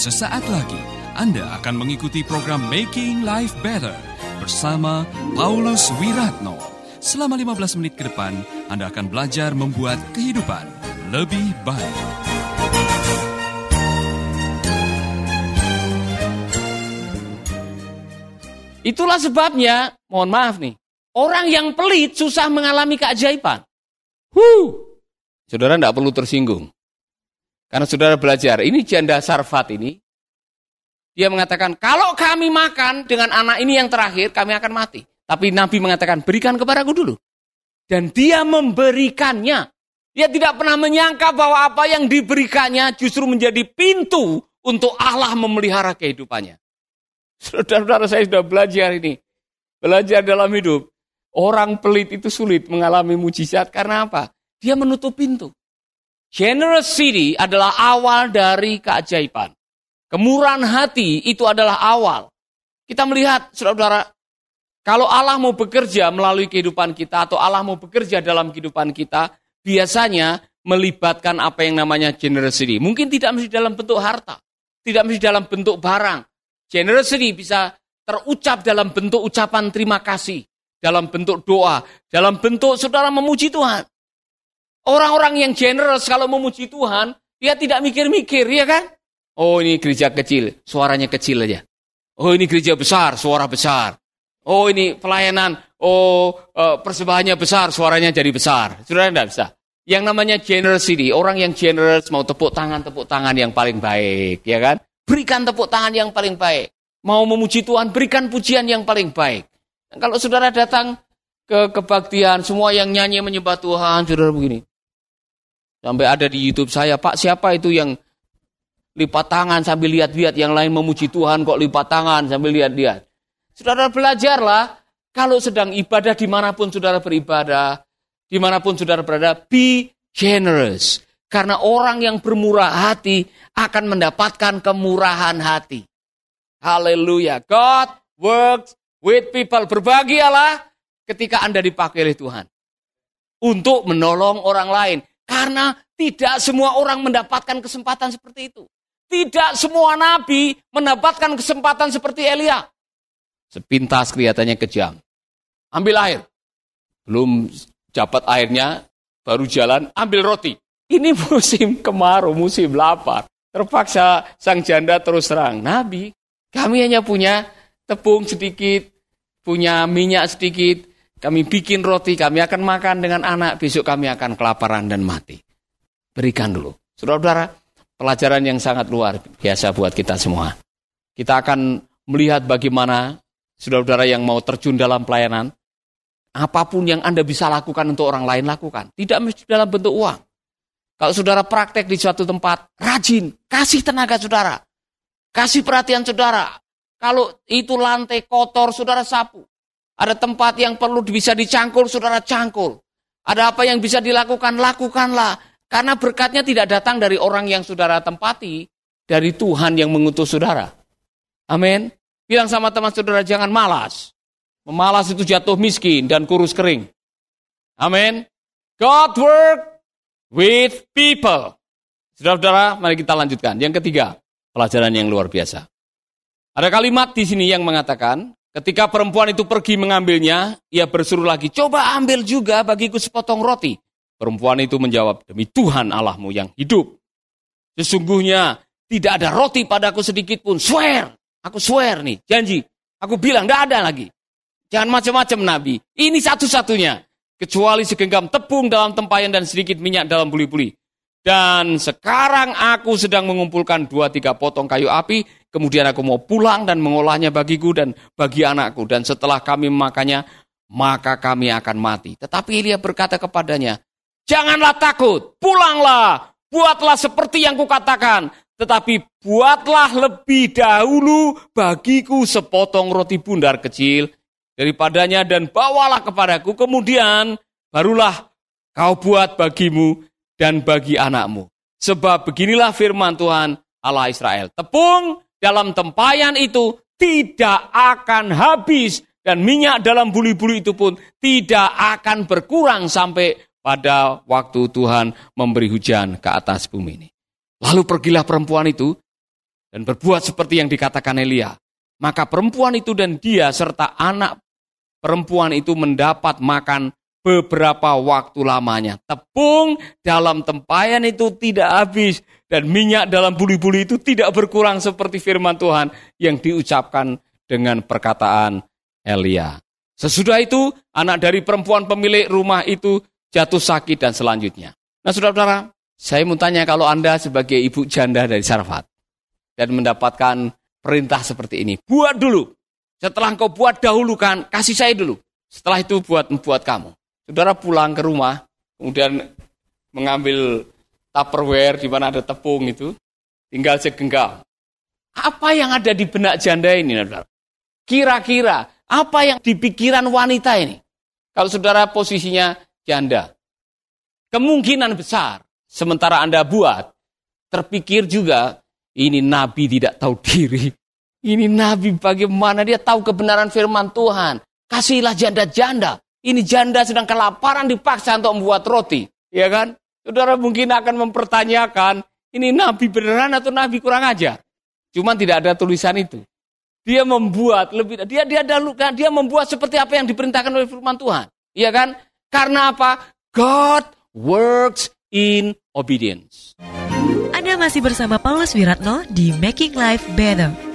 Sesaat lagi Anda akan mengikuti program Making Life Better bersama Paulus Wiratno. Selama 15 menit ke depan, Anda akan belajar membuat kehidupan lebih baik. Itulah sebabnya, mohon maaf nih, orang yang pelit susah mengalami keajaiban. Huh. Saudara tidak perlu tersinggung. Karena saudara belajar, ini janda Sarfat ini, dia mengatakan, kalau kami makan dengan anak ini yang terakhir, kami akan mati. Tapi Nabi mengatakan, berikan kepadaku dulu. Dan dia memberikannya. Dia tidak pernah menyangka bahwa apa yang diberikannya justru menjadi pintu untuk Allah memelihara kehidupannya. Saudara-saudara saya sudah belajar ini. Belajar dalam hidup. Orang pelit itu sulit mengalami mujizat karena apa? Dia menutup pintu. Generosity adalah awal dari keajaiban. Kemurahan hati itu adalah awal. Kita melihat, saudara-saudara, kalau Allah mau bekerja melalui kehidupan kita atau Allah mau bekerja dalam kehidupan kita, biasanya melibatkan apa yang namanya generosity. Mungkin tidak mesti dalam bentuk harta, tidak mesti dalam bentuk barang, Generosity bisa terucap dalam bentuk ucapan terima kasih, dalam bentuk doa, dalam bentuk saudara memuji Tuhan. Orang-orang yang generous kalau memuji Tuhan, dia tidak mikir-mikir, ya kan? Oh ini gereja kecil, suaranya kecil aja. Oh ini gereja besar, suara besar. Oh ini pelayanan, oh uh, persembahannya besar, suaranya jadi besar. Saudara tidak bisa. Yang namanya generosity, orang yang generous mau tepuk tangan, tepuk tangan yang paling baik, ya kan? Berikan tepuk tangan yang paling baik. Mau memuji Tuhan, berikan pujian yang paling baik. Kalau saudara datang ke kebaktian, semua yang nyanyi menyembah Tuhan, saudara begini. Sampai ada di YouTube saya, Pak siapa itu yang lipat tangan sambil lihat-lihat, yang lain memuji Tuhan kok lipat tangan sambil lihat-lihat. Saudara belajarlah, kalau sedang ibadah di mana pun saudara beribadah, di mana pun saudara berada, be generous. Karena orang yang bermurah hati akan mendapatkan kemurahan hati. Haleluya. God works with people. Berbagi Allah ketika Anda dipakai oleh Tuhan. Untuk menolong orang lain. Karena tidak semua orang mendapatkan kesempatan seperti itu. Tidak semua nabi mendapatkan kesempatan seperti Elia. Sepintas kelihatannya kejam. Ambil air. Belum dapat airnya, baru jalan, ambil roti. Ini musim kemarau, musim lapar. Terpaksa sang janda terus terang, Nabi, kami hanya punya tepung sedikit, punya minyak sedikit, kami bikin roti, kami akan makan dengan anak, besok kami akan kelaparan dan mati. Berikan dulu. Saudara-saudara, pelajaran yang sangat luar biasa buat kita semua. Kita akan melihat bagaimana saudara-saudara yang mau terjun dalam pelayanan, apa pun yang Anda bisa lakukan untuk orang lain, lakukan. Tidak mesti dalam bentuk uang. Kalau saudara praktek di suatu tempat, rajin, kasih tenaga saudara. Kasih perhatian saudara. Kalau itu lantai kotor, saudara sapu. Ada tempat yang perlu bisa dicangkul, saudara cangkul. Ada apa yang bisa dilakukan, lakukanlah. Karena berkatnya tidak datang dari orang yang saudara tempati, dari Tuhan yang mengutus saudara. Amin. Bilang sama teman saudara, jangan malas. Memalas itu jatuh miskin dan kurus kering. Amin. God work with people. Saudara-saudara, mari kita lanjutkan. Yang ketiga, pelajaran yang luar biasa. Ada kalimat di sini yang mengatakan, ketika perempuan itu pergi mengambilnya, ia bersuruh lagi, coba ambil juga bagiku sepotong roti. Perempuan itu menjawab, demi Tuhan Allahmu yang hidup. Sesungguhnya tidak ada roti padaku sedikit pun. Swear, aku swear nih, janji. Aku bilang, tidak ada lagi. Jangan macam-macam Nabi. Ini satu-satunya kecuali segenggam tepung dalam tempayan dan sedikit minyak dalam buli-buli. Dan sekarang aku sedang mengumpulkan dua tiga potong kayu api, kemudian aku mau pulang dan mengolahnya bagiku dan bagi anakku. Dan setelah kami memakannya, maka kami akan mati. Tetapi Elia berkata kepadanya, janganlah takut, pulanglah, buatlah seperti yang kukatakan. Tetapi buatlah lebih dahulu bagiku sepotong roti bundar kecil daripadanya dan bawalah kepadaku, kemudian barulah kau buat bagimu dan bagi anakmu. Sebab beginilah firman Tuhan Allah Israel. Tepung dalam tempayan itu tidak akan habis dan minyak dalam buli-buli itu pun tidak akan berkurang sampai pada waktu Tuhan memberi hujan ke atas bumi ini. Lalu pergilah perempuan itu dan berbuat seperti yang dikatakan Elia. Maka perempuan itu dan dia serta anak perempuan itu mendapat makan beberapa waktu lamanya. Tepung dalam tempayan itu tidak habis dan minyak dalam buli-buli itu tidak berkurang seperti firman Tuhan yang diucapkan dengan perkataan Elia. Sesudah itu, anak dari perempuan pemilik rumah itu jatuh sakit dan selanjutnya. Nah, saudara-saudara, saya mau tanya kalau Anda sebagai ibu janda dari Sarfat dan mendapatkan perintah seperti ini, buat dulu. Setelah engkau buat dahulukan, kasih saya dulu. Setelah itu buat membuat kamu. Saudara pulang ke rumah, kemudian mengambil tupperware di mana ada tepung itu, tinggal segenggam. Apa yang ada di benak janda ini, saudara? Kira-kira apa yang di pikiran wanita ini? Kalau saudara posisinya janda. Kemungkinan besar, sementara Anda buat, terpikir juga, ini Nabi tidak tahu diri. Ini Nabi bagaimana dia tahu kebenaran firman Tuhan. Kasihlah janda-janda. Ini janda sedang kelaparan dipaksa untuk membuat roti. Ya kan? Saudara mungkin akan mempertanyakan, ini Nabi beneran atau Nabi kurang ajar? Cuman tidak ada tulisan itu. Dia membuat lebih dia dia dahulukan dia membuat seperti apa yang diperintahkan oleh firman Tuhan. Iya kan? Karena apa? God works in obedience. Anda masih bersama Paulus Wiratno di Making Life Better.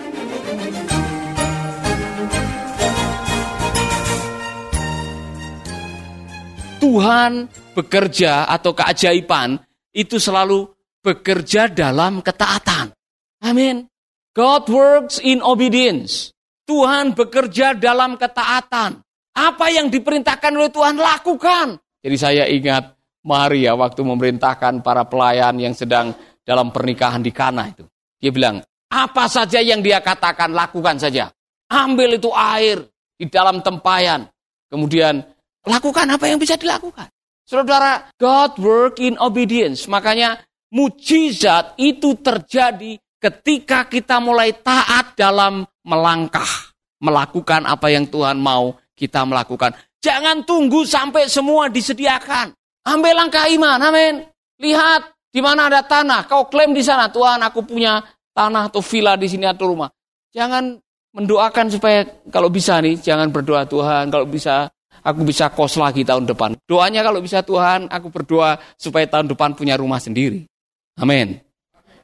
Tuhan bekerja atau keajaiban itu selalu bekerja dalam ketaatan. Amin. God works in obedience. Tuhan bekerja dalam ketaatan. Apa yang diperintahkan oleh Tuhan lakukan. Jadi saya ingat Maria waktu memerintahkan para pelayan yang sedang dalam pernikahan di Kana itu. Dia bilang, apa saja yang dia katakan lakukan saja. Ambil itu air di dalam tempayan. Kemudian lakukan apa yang bisa dilakukan. Saudara, God work in obedience. Makanya mujizat itu terjadi ketika kita mulai taat dalam melangkah, melakukan apa yang Tuhan mau kita melakukan. Jangan tunggu sampai semua disediakan. Ambil langkah iman, amin. Lihat di mana ada tanah, kau klaim di sana, Tuhan aku punya tanah atau villa di sini atau rumah. Jangan mendoakan supaya kalau bisa nih, jangan berdoa Tuhan, kalau bisa aku bisa kos lagi tahun depan. Doanya kalau bisa Tuhan, aku berdoa supaya tahun depan punya rumah sendiri. Amin.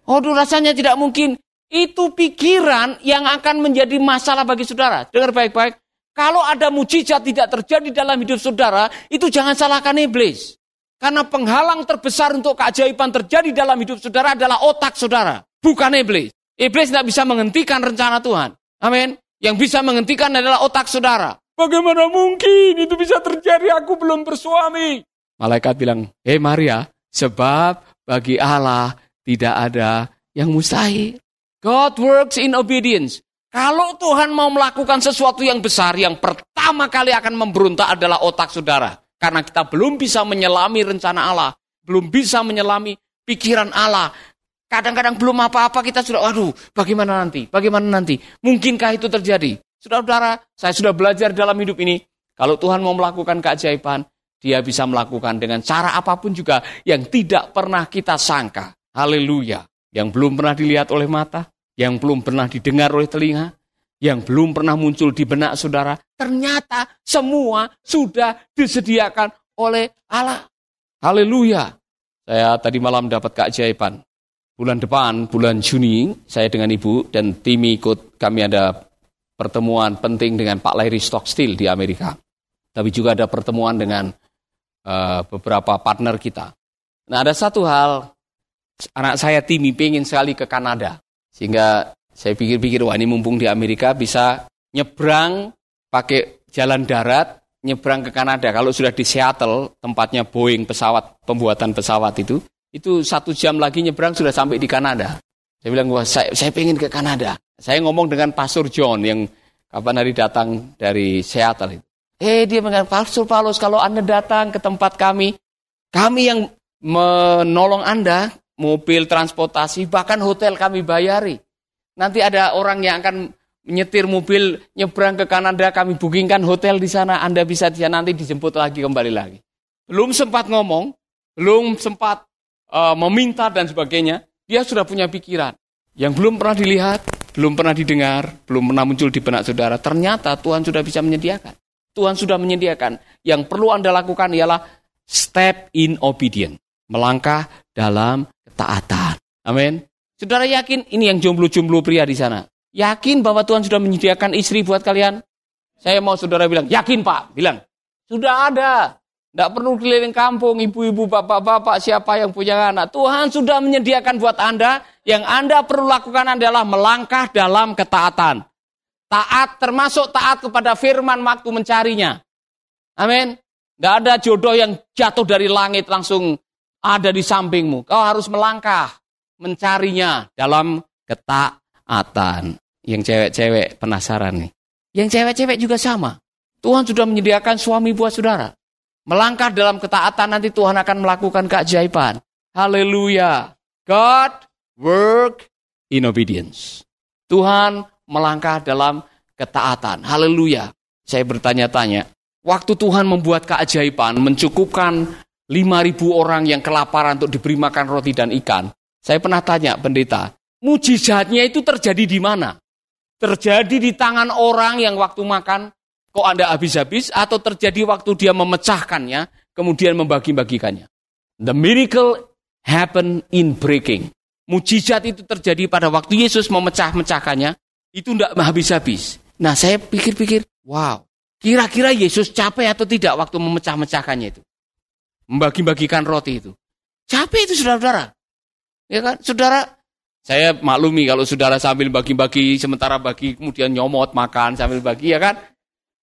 Oh, rasanya tidak mungkin. Itu pikiran yang akan menjadi masalah bagi saudara. Dengar baik-baik. Kalau ada mujizat tidak terjadi dalam hidup saudara, itu jangan salahkan iblis. Karena penghalang terbesar untuk keajaiban terjadi dalam hidup saudara adalah otak saudara, bukan iblis. Iblis tidak bisa menghentikan rencana Tuhan. Amin. Yang bisa menghentikan adalah otak saudara. Bagaimana mungkin itu bisa terjadi? Aku belum bersuami. Malaikat bilang, hei Maria, sebab bagi Allah tidak ada yang mustahil. God works in obedience. Kalau Tuhan mau melakukan sesuatu yang besar, yang pertama kali akan memberontak adalah otak saudara. Karena kita belum bisa menyelami rencana Allah. Belum bisa menyelami pikiran Allah. Kadang-kadang belum apa-apa kita sudah, waduh, bagaimana nanti? Bagaimana nanti? Mungkinkah itu terjadi? Saudara-saudara, saya sudah belajar dalam hidup ini. Kalau Tuhan mau melakukan keajaiban, dia bisa melakukan dengan cara apa pun juga yang tidak pernah kita sangka. Haleluya. Yang belum pernah dilihat oleh mata, yang belum pernah didengar oleh telinga, yang belum pernah muncul di benak saudara, ternyata semua sudah disediakan oleh Allah. Haleluya. Saya tadi malam dapat keajaiban. Bulan depan, bulan Juni, saya dengan ibu dan tim ikut kami ada pertemuan penting dengan Pak Larry Stockstill di Amerika. Tapi juga ada pertemuan dengan uh, beberapa partner kita. Nah ada satu hal anak saya Timi pengen sekali ke Kanada. Sehingga saya pikir-pikir, wah ini mumpung di Amerika bisa nyebrang pakai jalan darat, nyebrang ke Kanada. Kalau sudah di Seattle, tempatnya Boeing pesawat, pembuatan pesawat itu, itu satu jam lagi nyebrang sudah sampai di Kanada. Saya bilang, wah saya, saya pengen ke Kanada. Saya ngomong dengan Pastor John yang kapan hari datang dari Seattle itu. Eh dia mengatakan, Pastor Paulus kalau Anda datang ke tempat kami, kami yang menolong Anda, mobil, transportasi, bahkan hotel kami bayari. Nanti ada orang yang akan menyetir mobil nyebrang ke Kanada, kami bookingkan hotel di sana, Anda bisa di nanti dijemput lagi kembali lagi. Belum sempat ngomong, belum sempat uh, meminta dan sebagainya, dia sudah punya pikiran. Yang belum pernah dilihat, belum pernah didengar, belum pernah muncul di benak saudara, ternyata Tuhan sudah bisa menyediakan. Tuhan sudah menyediakan. Yang perlu Anda lakukan ialah step in obedience. Melangkah dalam ketaatan. Amin. Saudara yakin ini yang jomblo-jomblo pria di sana. Yakin bahwa Tuhan sudah menyediakan istri buat kalian? Saya mau saudara bilang, yakin pak. Bilang, sudah ada. Tidak perlu keliling kampung, ibu-ibu, bapak-bapak, siapa yang punya anak. Tuhan sudah menyediakan buat Anda. Yang Anda perlu lakukan adalah melangkah dalam ketaatan. Taat termasuk taat kepada firman waktu mencarinya. Amin. Tidak ada jodoh yang jatuh dari langit langsung ada di sampingmu. Kau harus melangkah mencarinya dalam ketaatan. Yang cewek-cewek penasaran nih. Yang cewek-cewek juga sama. Tuhan sudah menyediakan suami buat saudara. Melangkah dalam ketaatan nanti Tuhan akan melakukan keajaiban. Haleluya. God work in obedience. Tuhan melangkah dalam ketaatan. Haleluya. Saya bertanya-tanya, waktu Tuhan membuat keajaiban, mencukupkan 5.000 orang yang kelaparan untuk diberi makan roti dan ikan. Saya pernah tanya pendeta, mujizatnya itu terjadi di mana? Terjadi di tangan orang yang waktu makan Kok Anda habis-habis atau terjadi waktu dia memecahkannya, kemudian membagi-bagikannya. The miracle happen in breaking. Mujizat itu terjadi pada waktu Yesus memecah-mecahkannya, itu tidak habis-habis. Nah saya pikir-pikir, wow, kira-kira Yesus capek atau tidak waktu memecah-mecahkannya itu? Membagi-bagikan roti itu. Capek itu saudara-saudara. Ya kan, saudara, saya maklumi kalau saudara sambil bagi-bagi, sementara bagi kemudian nyomot makan sambil bagi, ya kan?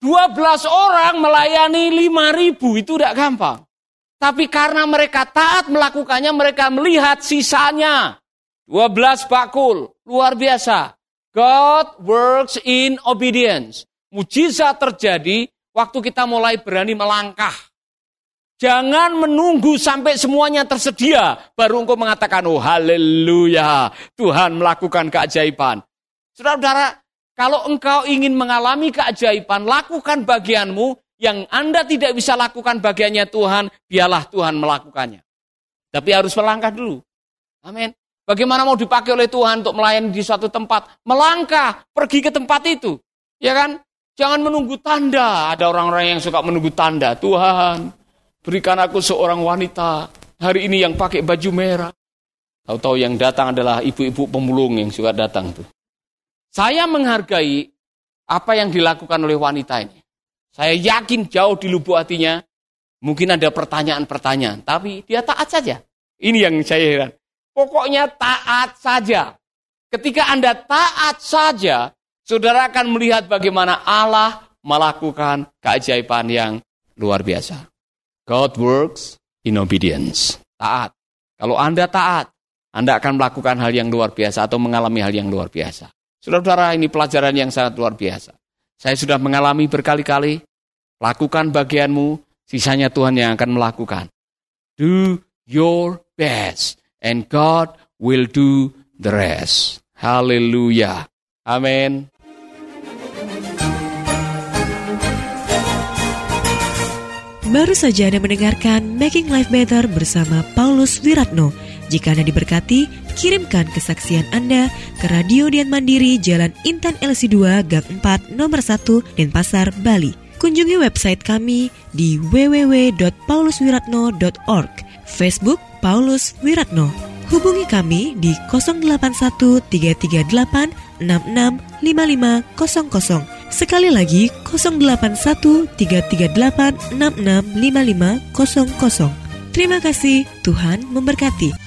12 orang melayani 5 ribu itu tidak gampang. Tapi karena mereka taat melakukannya, mereka melihat sisanya. 12 bakul, luar biasa. God works in obedience. Mujizat terjadi waktu kita mulai berani melangkah. Jangan menunggu sampai semuanya tersedia, baru engkau mengatakan, oh haleluya, Tuhan melakukan keajaiban. Saudara-saudara, kalau engkau ingin mengalami keajaiban, lakukan bagianmu. Yang Anda tidak bisa lakukan bagiannya Tuhan, biarlah Tuhan melakukannya. Tapi harus melangkah dulu. Amin. Bagaimana mau dipakai oleh Tuhan untuk melayani di suatu tempat? Melangkah, pergi ke tempat itu. Ya kan? Jangan menunggu tanda. Ada orang-orang yang suka menunggu tanda. Tuhan, berikan aku seorang wanita. Hari ini yang pakai baju merah. Tahu-tahu yang datang adalah ibu-ibu pemulung yang suka datang tuh. Saya menghargai apa yang dilakukan oleh wanita ini. Saya yakin jauh di lubuk hatinya, mungkin ada pertanyaan-pertanyaan, tapi dia taat saja. Ini yang saya heran. Pokoknya taat saja. Ketika Anda taat saja, saudara akan melihat bagaimana Allah melakukan keajaiban yang luar biasa. God works in obedience. Taat. Kalau Anda taat, Anda akan melakukan hal yang luar biasa atau mengalami hal yang luar biasa. Saudara-saudara, ini pelajaran yang sangat luar biasa. Saya sudah mengalami berkali-kali. Lakukan bagianmu, sisanya Tuhan yang akan melakukan. Do your best, and God will do the rest. Haleluya. Amin. Baru saja Anda mendengarkan Making Life Better bersama Paulus Wiratno. Jika Anda diberkati, kirimkan kesaksian Anda ke Radio Dian Mandiri Jalan Intan LC2 Gang 4 Nomor 1 Denpasar, Bali. Kunjungi website kami di www.pauluswiratno.org Facebook Paulus Wiratno Hubungi kami di 081 338 665500 Sekali lagi 081 338 665500 Terima kasih, Tuhan memberkati.